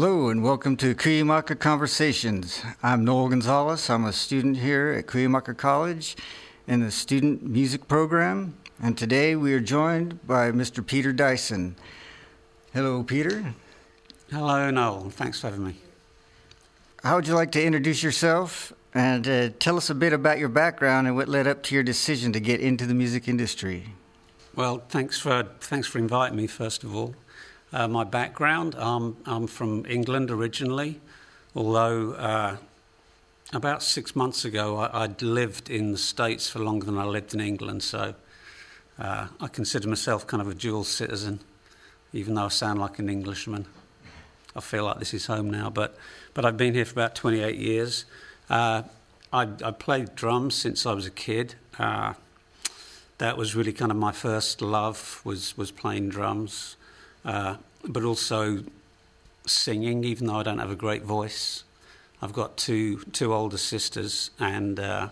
Hello and welcome to Cuyamaca Conversations. I'm Noel Gonzalez. I'm a student here at Cuyamaca College in the student music program, and today we are joined by Mr. Peter Dyson. Hello, Peter. Hello, Noel. Thanks for having me. How would you like to introduce yourself and uh, tell us a bit about your background and what led up to your decision to get into the music industry? Well, thanks for thanks for inviting me. First of all, uh, my background: um, I'm from England originally, although uh, about six months ago I, would lived in the States for longer than I lived in England. So uh, I consider myself kind of a dual citizen, even though I sound like an Englishman. I feel like this is home now, but but I've been here for about 28 years. Uh, I, I, played drums since I was a kid. Uh, that was really kind of my first love was was playing drums, uh, but also singing. Even though I don't have a great voice, I've got two two older sisters, and uh,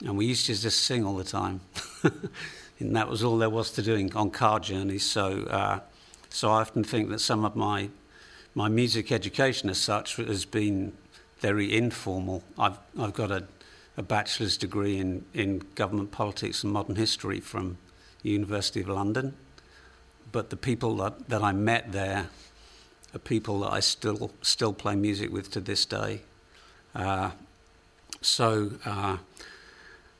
and we used to just sing all the time, and that was all there was to doing on car journeys. So uh, so I often think that some of my my music education as such has been very informal. I've I've got a a bachelor's degree in, in government politics and modern history from the University of London. But the people that, that I met there are people that I still still play music with to this day. Uh, so uh,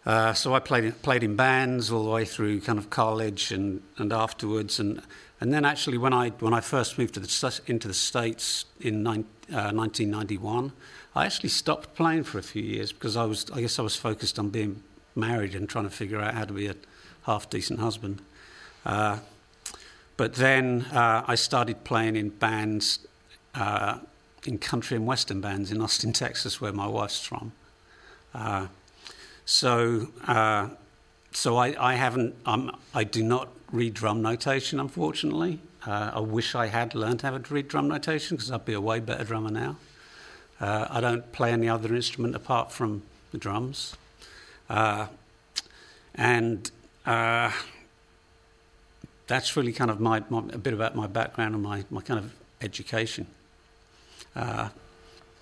uh, so I played played in bands all the way through kind of college and, and afterwards and and then actually when I when I first moved to the, into the states in 1991 uh, I actually stopped playing for a few years because I was, I guess, I was focused on being married and trying to figure out how to be a half decent husband. But then uh, I started playing in bands, uh, in country and western bands in Austin, Texas, where my wife's from. Uh, so, uh, so I, I haven't, um, I do not read drum notation, unfortunately. Uh, I wish I had learned how to read drum notation because I'd be a way better drummer now. Uh, I don't play any other instrument apart from the drums. And that's really kind of my, my, a bit about my background and my, my kind of education. Uh,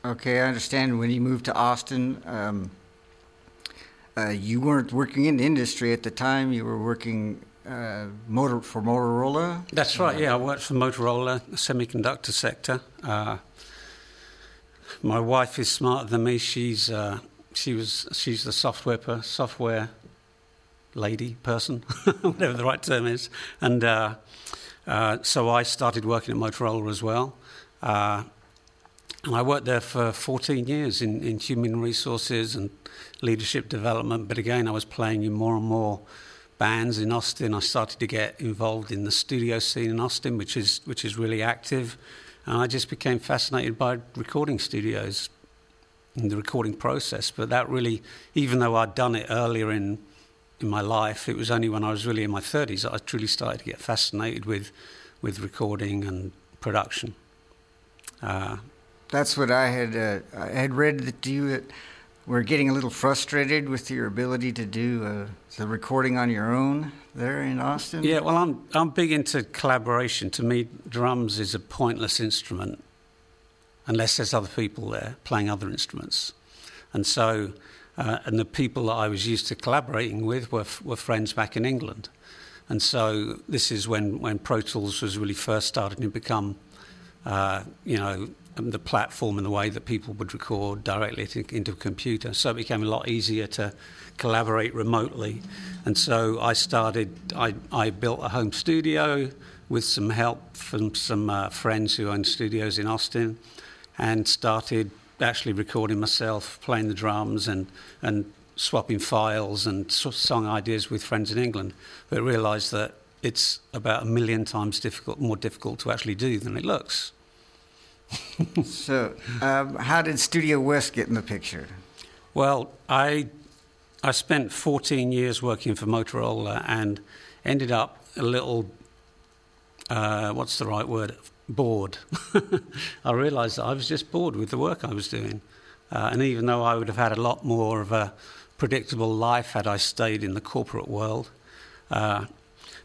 okay, I understand when you moved to Austin, um, uh, you weren't working in the industry at the time, you were working uh, motor for Motorola. That's right. Yeah, I worked for Motorola, semiconductor sector. Uh, my wife is smarter than me. She's uh, she was she's the software software lady person, whatever the right term is, and uh, uh, so I started working at Motorola as well. Uh, and I worked there for 14 years in, in human resources and leadership development. But again, I was playing in more and more bands in Austin. I started to get involved in the studio scene in Austin, which is which is really active. And I just became fascinated by recording studios and the recording process. But that really, even though I'd done it earlier in, in my life, it was only when I was really in my 30s that I truly started to get fascinated with, with recording and production. Uh, That's what I had. Uh, I had read that you were getting a little frustrated with your ability to do uh, the recording on your own there in Austin? Yeah, well, I'm I'm big into collaboration. To me, drums is a pointless instrument unless there's other people there playing other instruments, and so. Uh, and the people that I was used to collaborating with were, were friends back in England. And so this is when, when Pro Tools was really first starting to become, uh, you know, the platform and the way that people would record directly into a computer. So it became a lot easier to collaborate remotely. And so I started, I, I built a home studio with some help from some uh, friends who own studios in Austin and started actually recording myself, playing the drums and, and swapping files and song ideas with friends in England. But realised that it's about a million times difficult, more difficult to actually do than it looks. so, um, how did Studio West get in the picture? Well, I I spent 14 years working for Motorola and ended up a little, uh, what's the right word, bored. I realized that I was just bored with the work I was doing. Uh, and even though I would have had a lot more of a predictable life had I stayed in the corporate world, uh,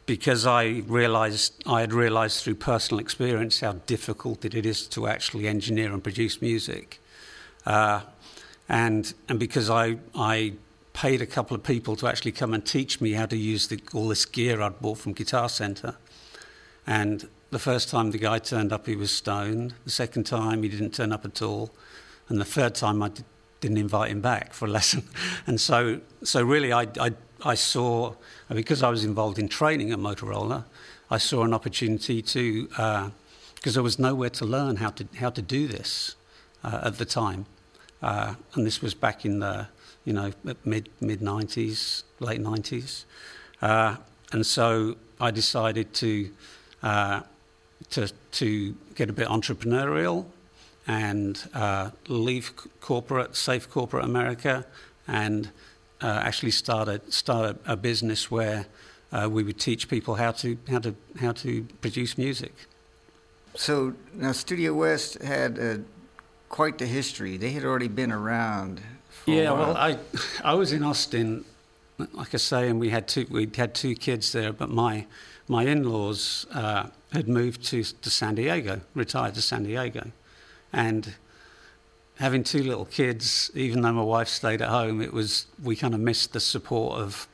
because I realized I had realized through personal experience how difficult it is to actually engineer and produce music, uh, and and because I I paid a couple of people to actually come and teach me how to use the, all this gear I'd bought from Guitar Center, and the first time the guy turned up, he was stoned. The second time, he didn't turn up at all, and the third time, I did, didn't invite him back for a lesson. And so, so really, I, I, I saw because I was involved in training at Motorola, I saw an opportunity to because uh, there was nowhere to learn how to how to do this uh, at the time, uh, and this was back in the you know mid mid nineties, late nineties, uh, and so I decided to uh, to to get a bit entrepreneurial and uh, leave corporate, safe corporate America, and uh, actually start a, start a, a business where uh, we would teach people how to how to how to produce music. So now Studio West had uh, quite the history. They had already been around. yeah, well, I I was in Austin, like I say, and we had two we had two kids there, but my my in-laws uh, had moved to to San Diego, retired to San Diego, and having two little kids, even though my wife stayed at home, it was we kind of missed the support of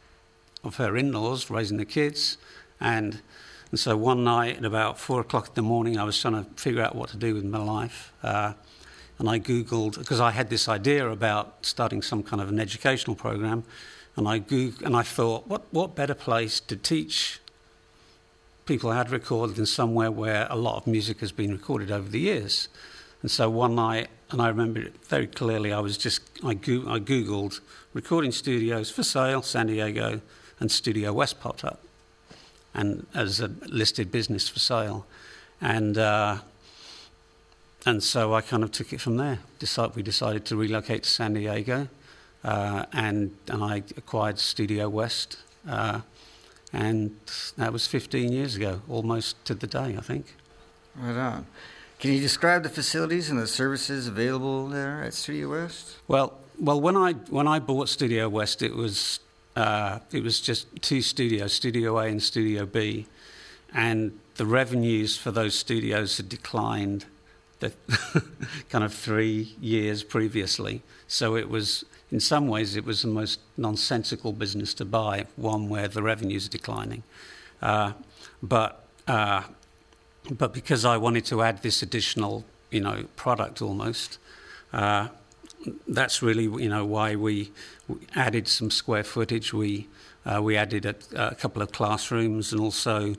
of her in-laws raising the kids, and and so one night at about four o'clock in the morning, I was trying to figure out what to do with my life, uh, and I googled because I had this idea about starting some kind of an educational program, and I googled, and I thought, what what better place to teach people had recorded in somewhere where a lot of music has been recorded over the years. And so one night, and I remember it very clearly, I was just, I, go- I Googled recording studios for sale, San Diego, and Studio West popped up and as a listed business for sale. And, uh, and so I kind of took it from there. We decided to relocate to San Diego, uh, and, and I acquired Studio West. Uh, and that was 15 years ago, almost to the day, I think. Right on. Can you describe the facilities and the services available there at Studio West? Well, well, when I when I bought Studio West, it was uh, it was just two studios, Studio A and Studio B, and the revenues for those studios had declined the kind of three years previously. So it was, in some ways, it was the most nonsensical business to buy, one where the revenues are declining. Uh, but uh, but because I wanted to add this additional, you know, product almost, uh, that's really, you know, why we, added some square footage. We uh, we added a, a, couple of classrooms, and also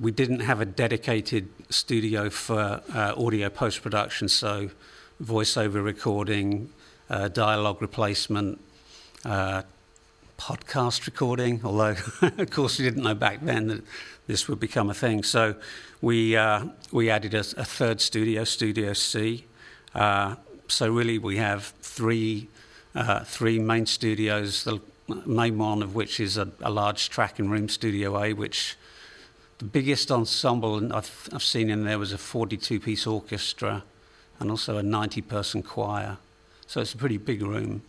we didn't have a dedicated studio for uh, audio post production, so voiceover recording, uh, dialogue replacement. Uh, podcast recording, although, of course, we didn't know back then that this would become a thing. So we, uh, we added a, a, third studio, Studio C. Uh, so really, we have three, uh, three main studios, the main one of which is a, a, large tracking room, Studio A, which the biggest ensemble I've, I've seen in there was a 42 piece orchestra and also a 90 person choir. So it's a pretty big room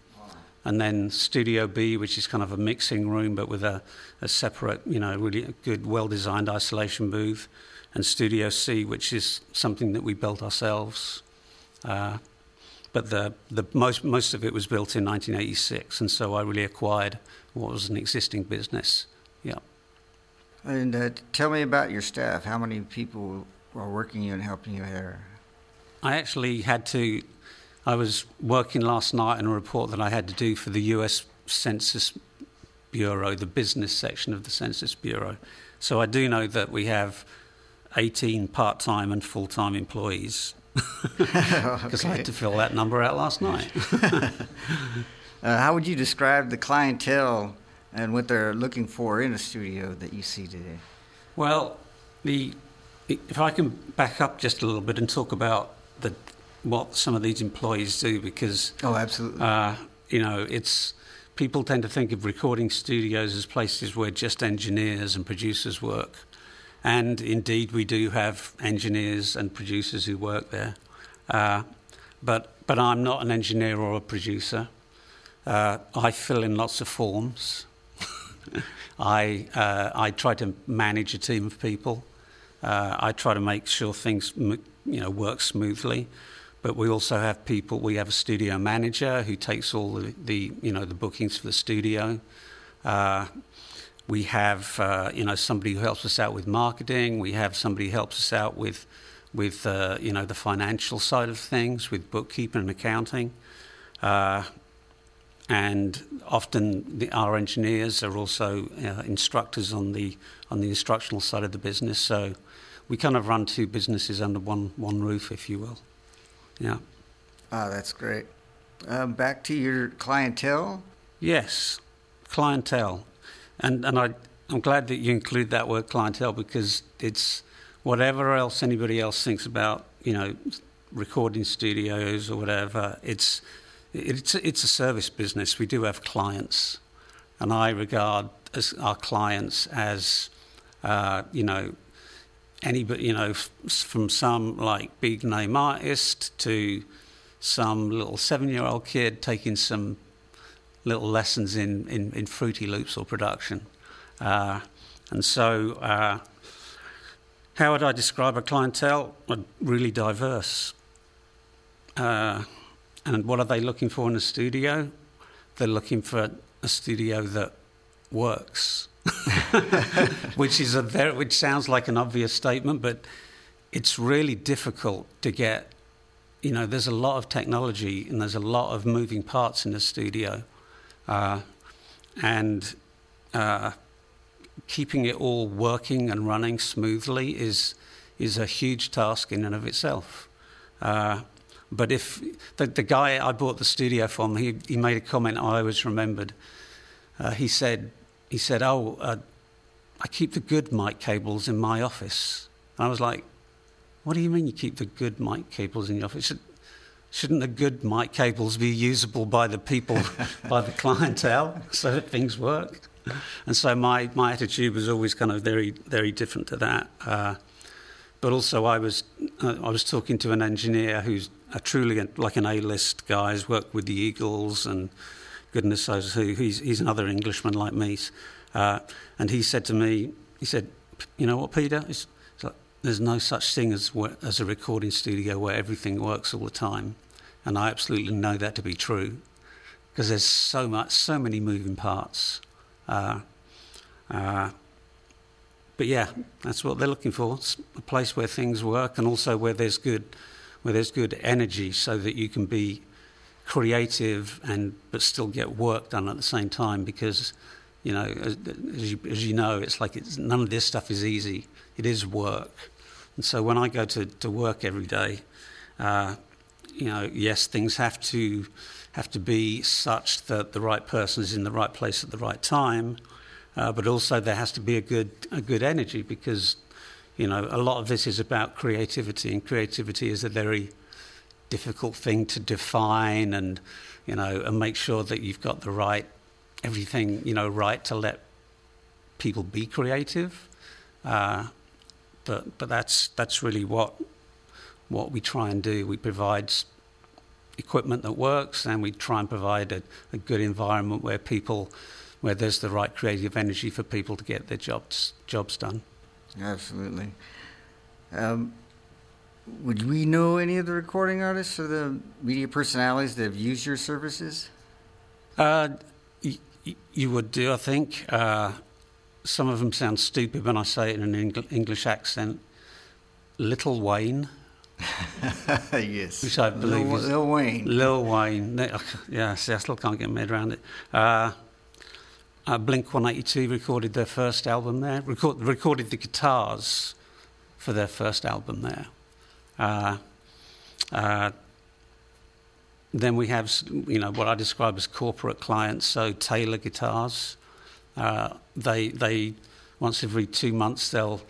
and then Studio B, which is kind of a mixing room but with a, a separate, you know, really good, well designed isolation booth, and Studio C, which is something that we built ourselves. Uh, but the, the most, most of it was built in 1986, and so I really acquired what was an existing business. Yeah. And uh, tell me about your staff. How many people are working you and helping you here? I actually had to I was working last night on a report that I had to do for the US Census Bureau, the business section of the Census Bureau. So I do know that we have 18 part time and full time employees. Because okay. I had to fill that number out last night. uh, how would you describe the clientele and what they're looking for in a studio that you see today? Well, the if I can back up just a little bit and talk about the what some of these employees do because oh, absolutely, uh, you know, it's people tend to think of recording studios as places where just engineers and producers work, and indeed we do have engineers and producers who work there, uh, but but I'm not an engineer or a producer. Uh, I fill in lots of forms. I uh, I try to manage a team of people. Uh, I try to make sure things you know work smoothly. But we also have people. We have a studio manager who takes all the, the you know the bookings for the studio. Uh, we have uh, you know somebody who helps us out with marketing. We have somebody who helps us out with with uh, you know the financial side of things, with bookkeeping and accounting. Uh, and often the, our engineers are also uh, instructors on the on the instructional side of the business. So we kind of run two businesses under one one roof, if you will. Yeah. Oh, that's great. Um, back to your clientele. Yes, clientele, and and I I'm glad that you include that word clientele because it's whatever else anybody else thinks about you know recording studios or whatever. It's it's it's a service business. We do have clients, and I regard as our clients as uh, you know anybody, you know, from some like big name artist to some little seven year old kid taking some little lessons in, in, in Fruity Loops or production. Uh, and so, uh, how would I describe a clientele? Really diverse. Uh, and what are they looking for in a studio? They're looking for a studio that works. which is a very, which sounds like an obvious statement, but it's really difficult to get. You know, there's a lot of technology and there's a lot of moving parts in the studio, uh, and uh, keeping it all working and running smoothly is is a huge task in and of itself. Uh, but if the, the guy I bought the studio from, he, he made a comment I always remembered. Uh, he said, he said, "Oh, uh, I keep the good mic cables in my office." And I was like, "What do you mean you keep the good mic cables in your office? Should, shouldn't the good mic cables be usable by the people, by the clientele, so that things work?" And so my, my attitude was always kind of very very different to that. Uh, but also, I was uh, I was talking to an engineer who's a truly like an A-list guy. He's worked with the Eagles and goodness knows who. He's, he's another Englishman like me. Uh, and he said to me, he said, you know what, Peter? It's, it's like, there's no such thing as, as a recording studio where everything works all the time. And I absolutely know that to be true because there's so much, so many moving parts. Uh, uh, but yeah, that's what they're looking for. It's a place where things work and also where there's good, where there's good energy so that you can be creative and but still get work done at the same time because you know as, as, you, as you know it's like it's, none of this stuff is easy. It is work. And so when I go to, to work every day uh, you know yes things have to have to be such that the right person is in the right place at the right time uh, but also there has to be a good a good energy because you know a lot of this is about creativity and creativity is a very difficult thing to define and you know and make sure that you've got the right everything you know right to let people be creative. Uh, but but that's that's really what what we try and do. We provide equipment that works and we try and provide a, a good environment where people where there's the right creative energy for people to get their jobs jobs done. Absolutely. Um, would we know any of the recording artists or the media personalities that have used your services? Uh, y- you would do, I think. Uh, some of them sound stupid when I say it in an Eng- English accent. Little Wayne. yes. Which I believe Lil, is Lil Wayne. Lil Wayne. Yeah, see, I still can't get my head around it. Uh, uh, Blink 182 recorded their first album there, record, recorded the guitars for their first album there. Uh, uh, then we have, you know, what I describe as corporate clients. So Taylor Guitars, uh, they they once every two months they'll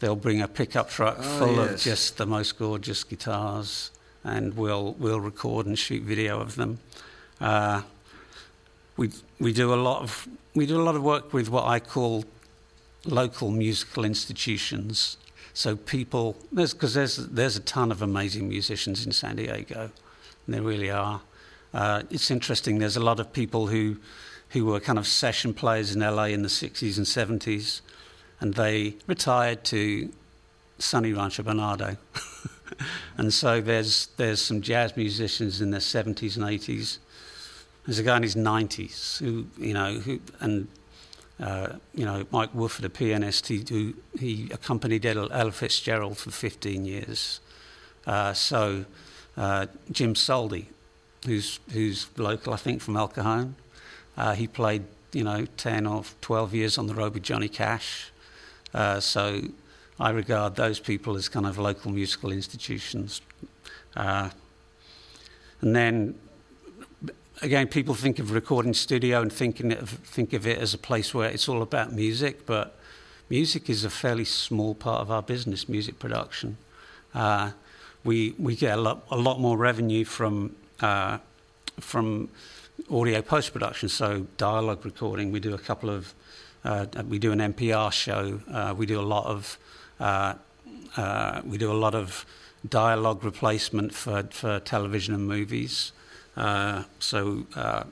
they'll bring a pickup truck oh, full yes. of just the most gorgeous guitars, and we'll we'll record and shoot video of them. Uh, we we do a lot of we do a lot of work with what I call local musical institutions. So people, because there's, there's, there's a ton of amazing musicians in San Diego, there really are. Uh, it's interesting. There's a lot of people who who were kind of session players in LA in the 60s and 70s, and they retired to sunny Rancho Bernardo. and so there's, there's some jazz musicians in their 70s and 80s. There's a guy in his 90s who, you know, who, and, uh, you know, Mike Wofford, a pianist, he, who, he accompanied Ella Fitzgerald for 15 years. Uh, so uh, Jim Soldi, who's, who's local, I think, from El Cajon, uh, he played, you know, 10 or 12 years on the road with Johnny Cash. Uh, so I regard those people as kind of local musical institutions. And then, again, people think of recording studio and thinking of, think of it as a place where it's all about music, but music is a fairly small part of our business, music production. Uh, we, we get a lot, a lot more revenue from, uh, from audio post production, so dialogue recording. We do a couple of, uh, we do an NPR show. Uh, we do a lot of, uh, uh, we do a lot of dialogue replacement for for television and movies. Uh, so uh,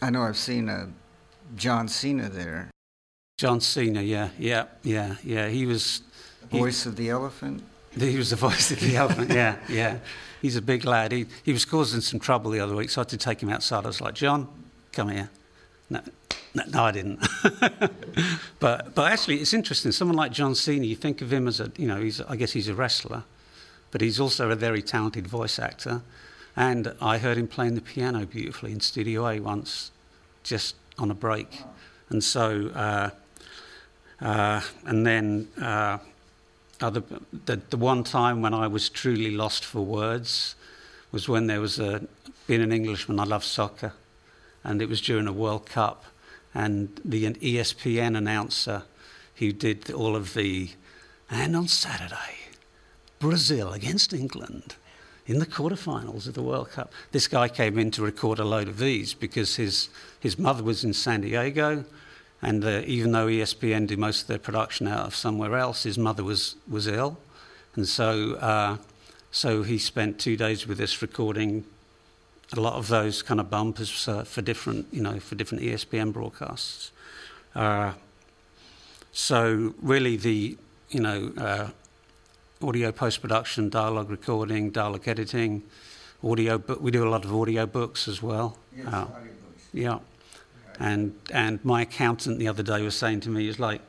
I know I've seen a John Cena there. John Cena, yeah, yeah, yeah, yeah. He was the voice he, of the elephant. He was the voice of the elephant. Yeah, yeah. He's a big lad. He, he was causing some trouble the other week, so I had to take him outside. I was like, John, come here. No, no, no I didn't. but, but actually, it's interesting. Someone like John Cena, you think of him as a, you know, he's, I guess he's a wrestler, but he's also a very talented voice actor. And I heard him playing the piano beautifully in Studio A once, just on a break. And so, uh, uh, and then uh, other, the, the one time when I was truly lost for words was when there was a, being an Englishman, I love soccer, and it was during a World Cup, and the ESPN announcer who did all of the, and on Saturday, Brazil against England in the quarterfinals of the World Cup. This guy came in to record a load of these because his, his mother was in San Diego and uh, even though ESPN did most of their production out of somewhere else, his mother was, was ill. And so, uh, so he spent two days with us recording a lot of those kind of bumpers uh, for different, you know, for different ESPN broadcasts. Uh, so really, the you know, uh, audio post production, dialogue recording, dialogue editing, audio. But we do a lot of audio books as well. Yes, uh, yeah. And, and my accountant the other day was saying to me, "Is like,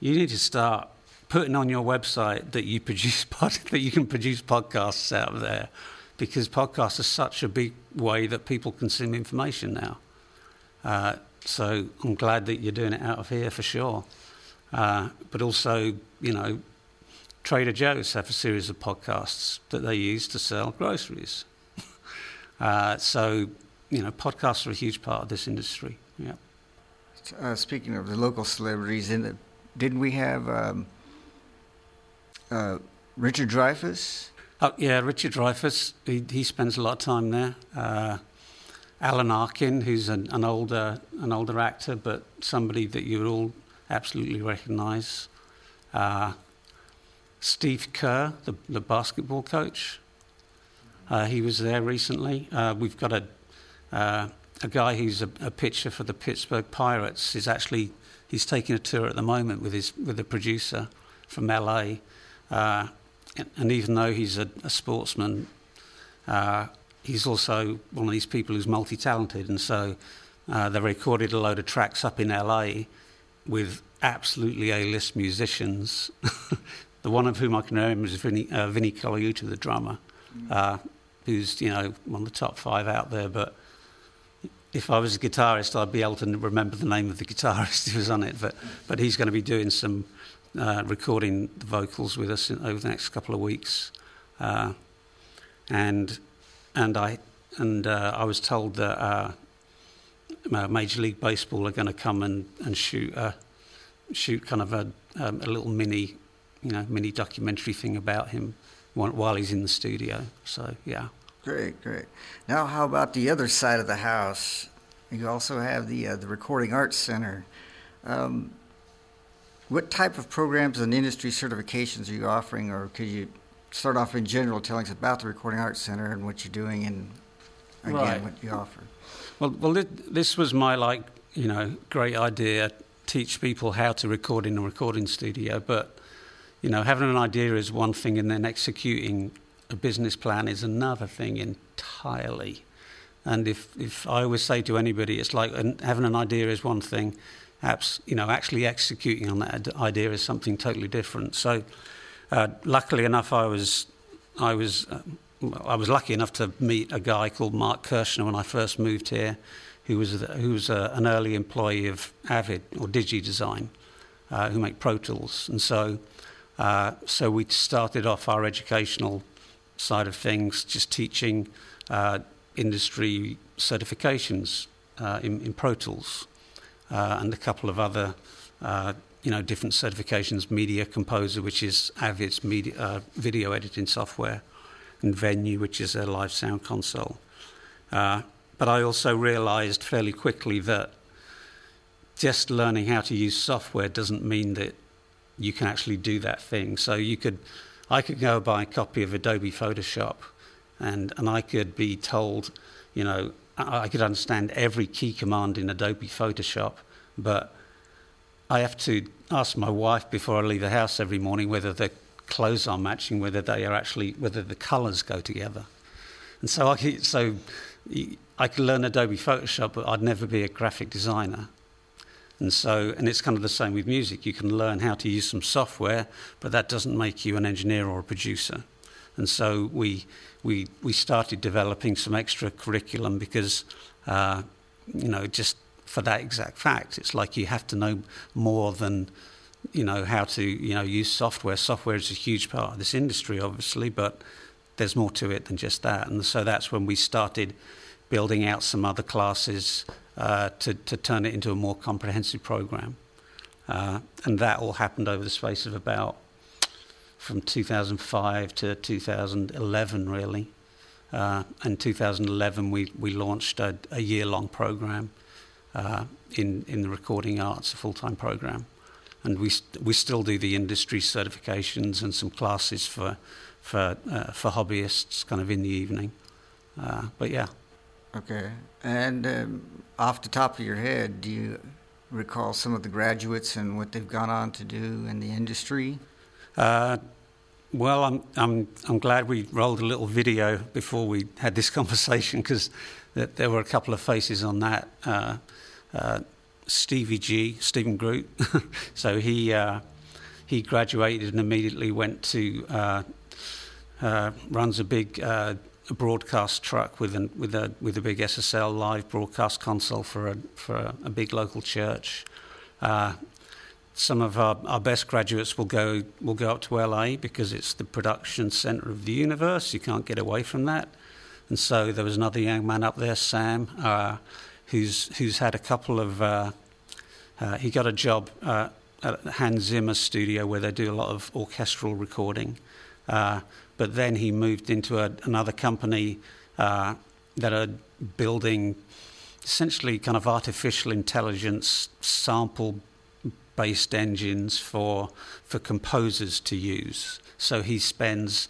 you need to start putting on your website that you produce pod, that you can produce podcasts out of there, because podcasts are such a big way that people consume information now. Uh, so I'm glad that you're doing it out of here for sure. Uh, but also, you know, Trader Joe's have a series of podcasts that they use to sell groceries. uh, so, you know, podcasts are a huge part of this industry. Yeah. Uh, speaking of the local celebrities, in the, didn't we have um, uh, Richard Dreyfuss? Oh, yeah, Richard Dreyfuss. He, he spends a lot of time there. Uh, Alan Arkin, who's an, an, older an older actor, but somebody that you would all absolutely recognise. Uh, Steve Kerr, the, the basketball coach. Uh, he was there recently. Uh, we've got a uh, a guy who's a, a pitcher for the Pittsburgh Pirates is actually he's taking a tour at the moment with his with a producer from LA, uh, and, and, even though he's a, a sportsman, uh, he's also one of these people who's multi-talented, and so uh, they recorded a load of tracks up in LA with absolutely A-list musicians. the one of whom I can remember is Vinny, uh, Colaiuta, the drummer, uh, who's you know one of the top five out there, but if I was a guitarist, I'd be able to remember the name of the guitarist who was on it. But, but he's going to be doing some uh, recording the vocals with us in, over the next couple of weeks. Uh, and and I and uh, I was told that uh, Major League Baseball are going to come and, and shoot a, shoot kind of a, um, a little mini you know mini documentary thing about him while he's in the studio. So yeah. Great, great. Now, how about the other side of the house? You also have the uh, the Recording Arts Center. Um, what type of programs and industry certifications are you offering, or could you start off in general, telling us about the Recording Arts Center and what you're doing, and again right. what you offer? Well, well, this was my like you know, great idea. Teach people how to record in a recording studio, but you know, having an idea is one thing, and then executing a business plan is another thing entirely. And if, if I always say to anybody, it's like having an idea is one thing, perhaps you know, actually executing on that idea is something totally different. So, uh, luckily enough, I was I was uh, I was lucky enough to meet a guy called Mark Kirshner when I first moved here, who was who was a, an early employee of Avid or Digidesign, uh, who make Pro Tools, and so uh, so we started off our educational side of things, just teaching uh, industry certifications uh, in, in, Pro Tools uh, and a couple of other, uh, you know, different certifications. Media Composer, which is Avid's media, uh, video editing software, and Venue, which is a live sound console. But I also realised fairly quickly that just learning how to use software doesn't mean that you can actually do that thing. So you could I could go buy a copy of Adobe Photoshop and, and I could be told, you know, I could understand every key command in Adobe Photoshop, but I have to ask my wife before I leave the house every morning whether the clothes are matching, whether they are actually, whether the colours go together. And so I could, so I could learn Adobe Photoshop, but I'd never be a graphic designer. And so, and it's kind of the same with music. You can learn how to use some software, but that doesn't make you an engineer or a producer. And so we we we started developing some extra curriculum because, uh, you know, just for that exact fact, it's like you have to know more than you know how to you know use software. Software is a huge part of this industry, obviously, but there's more to it than just that. And so that's when we started building out some other classes uh, to, to turn it into a more comprehensive program. Uh, and that all happened over the space of about from 2005 to 2011, really. Uh, in 2011, we, we launched a, a year long program uh, in, in the recording arts, a full time program. And we, st- we still do the industry certifications and some classes for, for, uh, for hobbyists kind of in the evening. Uh, but yeah. Okay. And um, off the top of your head, do you recall some of the graduates and what they've gone on to do in the industry? Uh, well, I'm, I'm, I'm glad we rolled a little video before we had this conversation because there were a couple of faces on that. Uh, uh, Stevie G, Stephen Groot. so he, uh, he graduated and immediately went to, uh, uh, runs a big a broadcast truck with an, with a with a big SSL live broadcast console for a for a, a big local church. Uh, some of our, our best graduates will go will go up to LA because it's the production center of the universe. You can't get away from that. And so there was another young man up there, Sam, uh, who's who's had a couple of. Uh, uh he got a job uh, at Hans Zimmer studio where they do a lot of orchestral recording. But then he moved into a, another company uh, that are building essentially kind of artificial intelligence sample based engines for for composers to use. So he spends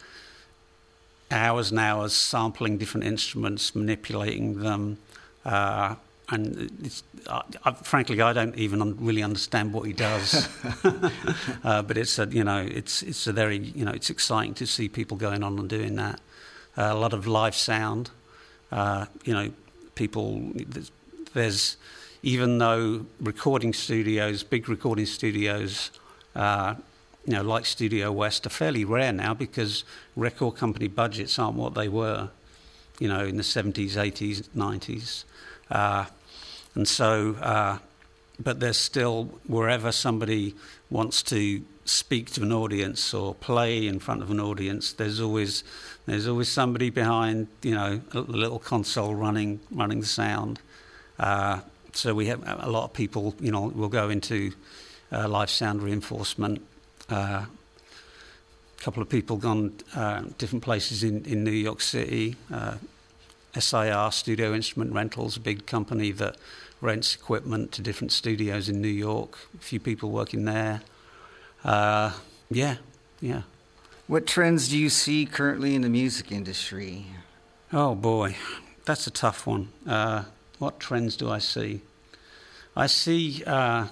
hours and hours sampling different instruments, manipulating them, uh, and uh, frankly, I don't even really understand what he does. uh, but it's a, you know, it's it's a very, you know, it's exciting to see people going on and doing that. Uh, a lot of live sound. Uh, you know, people. There's, there's, even though recording studios, big recording studios, uh, you know, like Studio West, are fairly rare now because record company budgets aren't what they were, you know, in the 70s, 80s, 90s. Uh, and so, uh, but there's still, wherever somebody wants to speak to an audience or play in front of an audience, there's always, there's always somebody behind, you know, a little console running, running the sound. Uh, so we have a lot of people, you know, will go into uh, live sound reinforcement. Uh, a couple of people gone uh, different places in, in New York City. Uh, SIR Studio Instrument Rentals, a big company that rents equipment to different studios in New York. A few people working there. Uh, yeah, yeah. What trends do you see currently in the music industry? Oh boy, that's a tough one. Uh, what trends do I see? I see uh,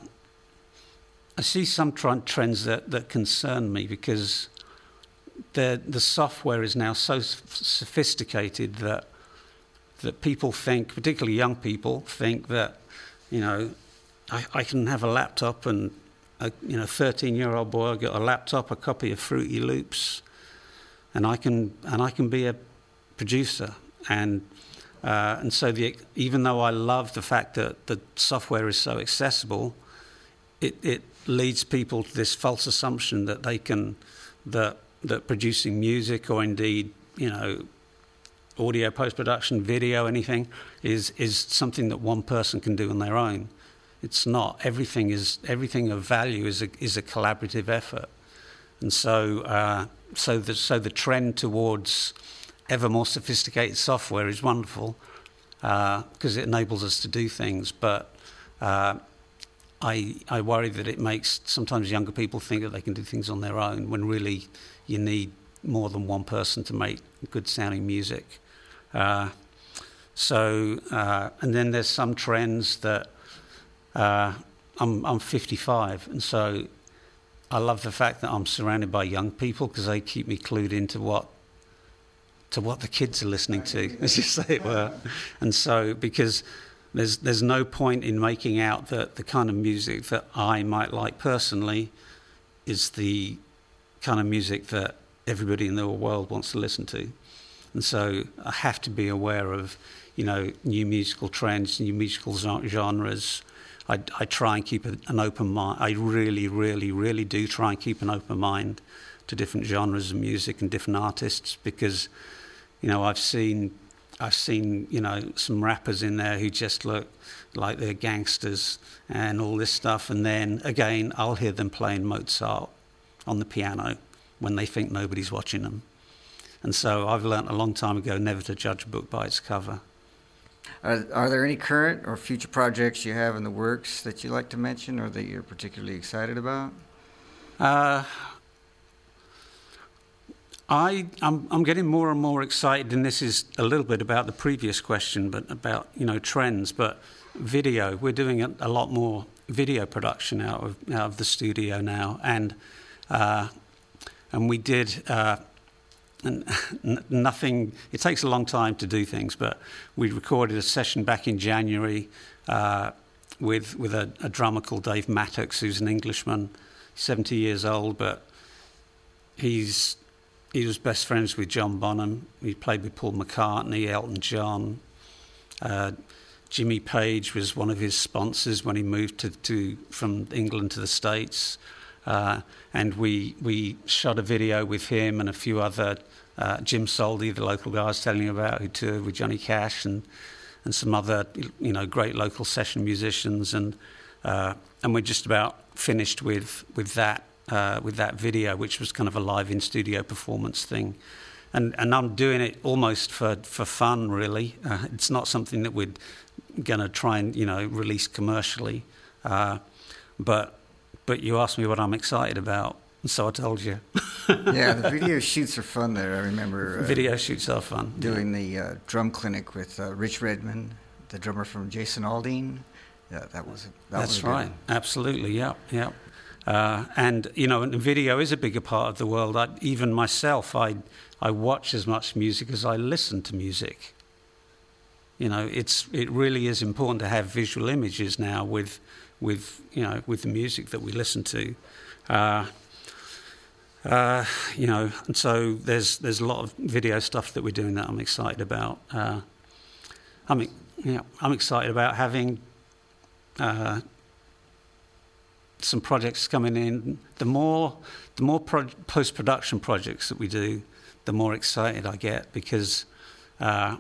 I see some trends that, that concern me because the the software is now so sophisticated that that people think, particularly young people, think that you know I, I can have a laptop and a you know 13 year old boy got a laptop, a copy of Fruity Loops, and I can and I can be a producer. And uh, and so the, even though I love the fact that the software is so accessible, it, it leads people to this false assumption that they can that that producing music or indeed you know audio post production, video, anything is is something that one person can do on their own. It's not. Everything is everything of value is a is a collaborative effort, and so uh, so the so the trend towards ever more sophisticated software is wonderful because uh, it enables us to do things. But uh, I, I worry that it makes sometimes younger people think that they can do things on their own when really you need more than one person to make good sounding music. Uh, so, uh, and then there's some trends that uh, I'm, I'm 55, and so I love the fact that I'm surrounded by young people because they keep me clued into what to what the kids are listening to, as you say it were. And so, because there's, there's no point in making out that the kind of music that I might like personally is the kind of music that everybody in the world wants to listen to. And so I have to be aware of, you know, new musical trends, new musical genres. I, I try and keep an open mind. I really, really, really do try and keep an open mind to different genres of music and different artists because you know, I've seen I've seen you know some rappers in there who just look like they're gangsters and all this stuff, and then again I'll hear them playing Mozart on the piano when they think nobody's watching them. And so I've learnt a long time ago never to judge a book by its cover. Are, are, there any current or future projects you have in the works that you like to mention or that you're particularly excited about? Uh, I, I'm, I'm getting more and more excited, and this is a little bit about the previous question, but about you know trends. But video, we're doing a, a lot more video production out of out of the studio now, and uh, and we did. Uh, nothing. It takes a long time to do things, but we recorded a session back in January uh, with with a, a drummer called Dave Mattacks, who's an Englishman, 70 years old, but he's he was best friends with John Bonham. He played with Paul McCartney, Elton John. Uh, Jimmy Page was one of his sponsors when he moved to, to from England to the States. Uh, and we, we shot a video with him and a few other, uh, Jim Soldi, the local guy I was telling you about, who toured with Johnny Cash and, and some other, you know, great local session musicians. And, uh, and we're just about finished with, with that uh, with that video, which was kind of a live in studio performance thing. And, and I'm doing it almost for, for fun, really. Uh, it's not something that we're going to try and you know release commercially. Uh, but but you asked me what I'm excited about, so I told you. yeah, the video shoots are fun there. I remember uh, video shoots are fun. Doing yeah. the uh, drum clinic with uh, Rich Redmond, the drummer from Jason Aldean. Yeah, that was that That's was right. Absolutely. Yeah, yeah. Uh, and you know, video is a bigger part of the world. I, even myself, I I watch as much music as I listen to music. You know, it's it really is important to have visual images now with with you know with the music that we listen to. Uh, uh, you know, and so there's there's a lot of video stuff that we're doing that I'm excited about. Uh, I'm yeah, I'm excited about having uh, some projects coming in. The more the more pro- post production projects that we do, the more excited I get because uh,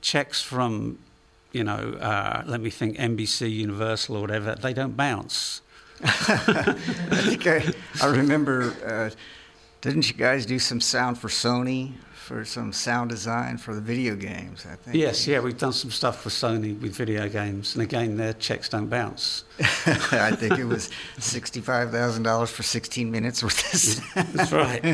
checks from you know uh, let me think NBC, Universal, or whatever they don't bounce. I think I, I remember. Uh, Didn't you guys do some sound for Sony for some sound design for the video games? I think. Yes, yeah, we've done some stuff for Sony with video games, and again, their checks don't bounce. I think it was sixty-five thousand dollars for sixteen minutes with this. That's right.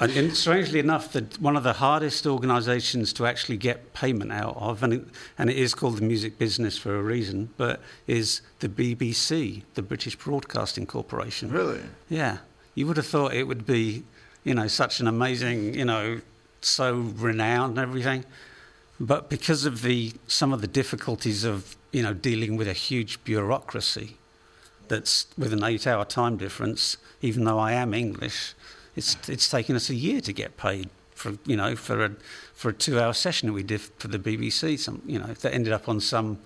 and strangely enough, the, one of the hardest organisations to actually get payment out of, and it, and it is called the music business for a reason, but is the BBC, the British Broadcasting Corporation. Really? Yeah. You would have thought it would be you know, such an amazing, you know, so renowned and everything. But because of the some of the difficulties of you know dealing with a huge bureaucracy, that's with an eight-hour time difference. Even though I am English, it's it's taken us a year to get paid for you know for a for a two-hour session that we did for the BBC. Some you know that ended up on some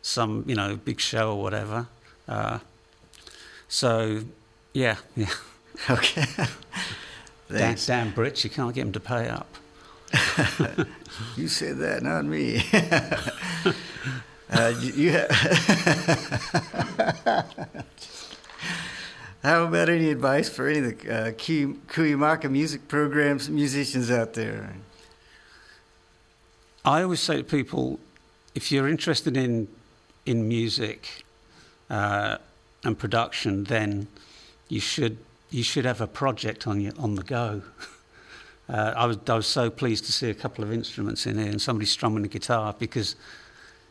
some you know big show or whatever. Uh, so yeah, yeah. Okay. Damn Brits, you can't get them to pay up. you said that, not me. uh, you, you How about any advice for any of the uh, Cuyamaca music programs, musicians out there? I always say to people, if you're interested in in music uh, and production, then you should you should have a project on you on the go. Uh, I was I was so pleased to see a couple of instruments in here and somebody strumming a guitar because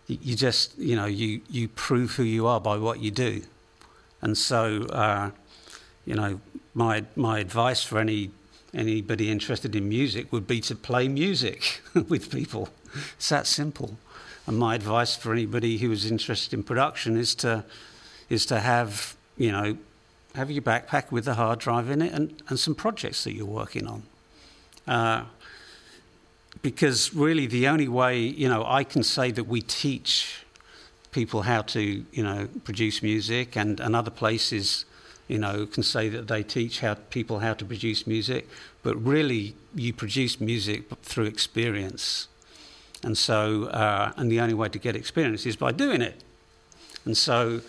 you, just you know you you prove who you are by what you do, and so uh, you know my my advice for any anybody interested in music would be to play music with people. It's that simple. And my advice for anybody who is interested in production is to is to have you know have your backpack with the hard drive in it and, and some projects that you're working on. Uh, because really, the only way, you know, I can say that we teach people how to, you know, produce music, and, and other places, you know, can say that they teach how people how to produce music, but really, you produce music through experience. And so, uh, and the only way to get experience is by doing it. And so,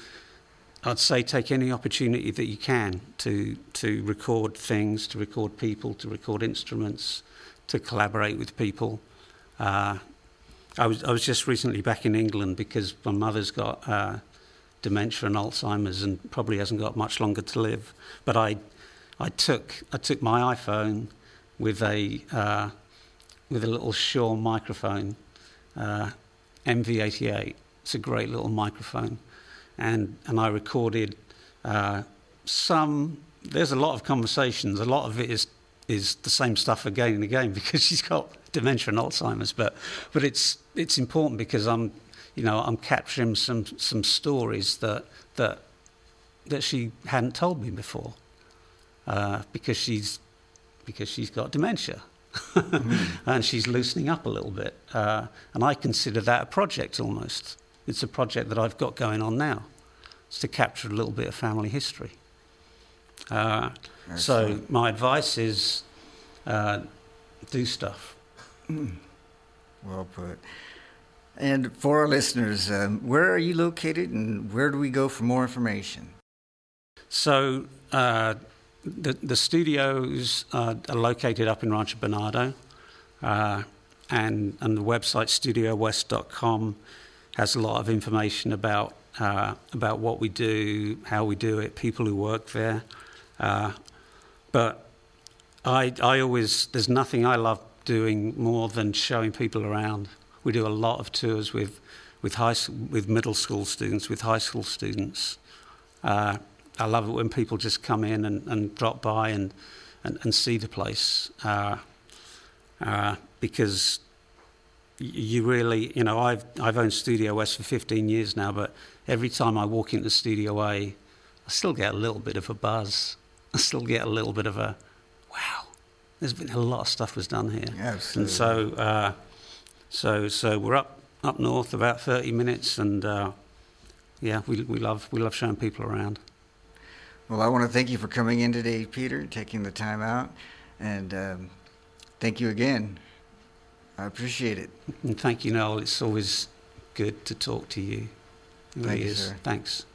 I'd say take any opportunity that you can to to record things, to record people, to record instruments, to collaborate with people. Uh, I was I was just recently back in England because my mother's got uh, dementia and Alzheimer's and probably hasn't got much longer to live. But I I took I took my iPhone with a uh, with a little Shure microphone, uh, MV88. It's a great little microphone and, and I recorded uh, some. There's a lot of conversations. A lot of it is is the same stuff again and again because she's got dementia and Alzheimer's. But but it's it's important because I'm you know I'm capturing some some stories that that that she hadn't told me before uh, because she's because she's got dementia. mm-hmm. and she's loosening up a little bit. Uh, and I consider that a project almost. It's a project that I've got going on now. It's to capture a little bit of family history. Uh, so my advice is uh, do stuff. Mm. Well put. And for our listeners, um, where are you located and where do we go for more information? So uh, the, the studios are located up in Rancho Bernardo, uh, and, and the website studiowest.com has a lot of information about uh, about what we do, how we do it, people who work there. Uh, but I, I always there's nothing I love doing more than showing people around. We do a lot of tours with with high with middle school students, with high school students. Uh, I love it when people just come in and, and drop by and, and, and see the place uh, uh, because you really, you know, I've, I've owned Studio West for 15 years now, but every time I walk into Studio A, I still get a little bit of a buzz. I still get a little bit of a, wow, there's been a lot of stuff was done here. Absolutely. And so, uh, so, so we're up, up north about 30 minutes, and uh, yeah, we, we, love, we love showing people around. Well, I want to thank you for coming in today, Peter, taking the time out, and um, thank you again. I appreciate it. And thank you, Noel. It's always good to talk to you. It really Thank you, is. sir. Thanks.